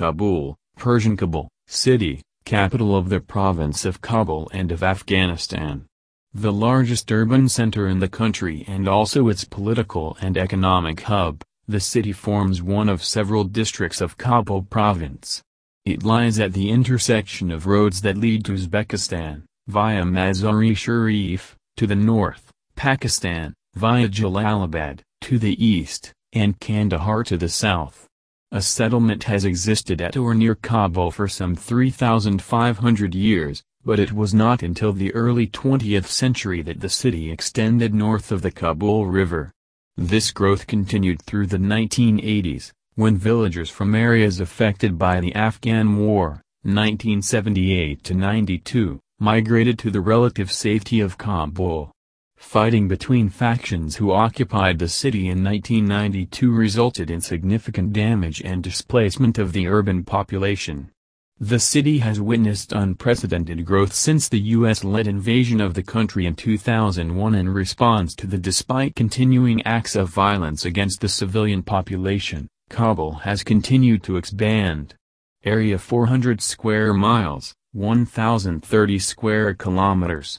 Kabul, Persian Kabul, city, capital of the province of Kabul and of Afghanistan. The largest urban center in the country and also its political and economic hub, the city forms one of several districts of Kabul province. It lies at the intersection of roads that lead to Uzbekistan, via Mazar-e Sharif, to the north, Pakistan, via Jalalabad, to the east, and Kandahar to the south. A settlement has existed at or near Kabul for some 3,500 years, but it was not until the early 20th century that the city extended north of the Kabul River. This growth continued through the 1980s, when villagers from areas affected by the Afghan War, 1978-92, migrated to the relative safety of Kabul. Fighting between factions who occupied the city in 1992 resulted in significant damage and displacement of the urban population. The city has witnessed unprecedented growth since the U.S.-led invasion of the country in 2001 in response to the despite continuing acts of violence against the civilian population, Kabul has continued to expand. Area 400 square miles, 1,030 square kilometers.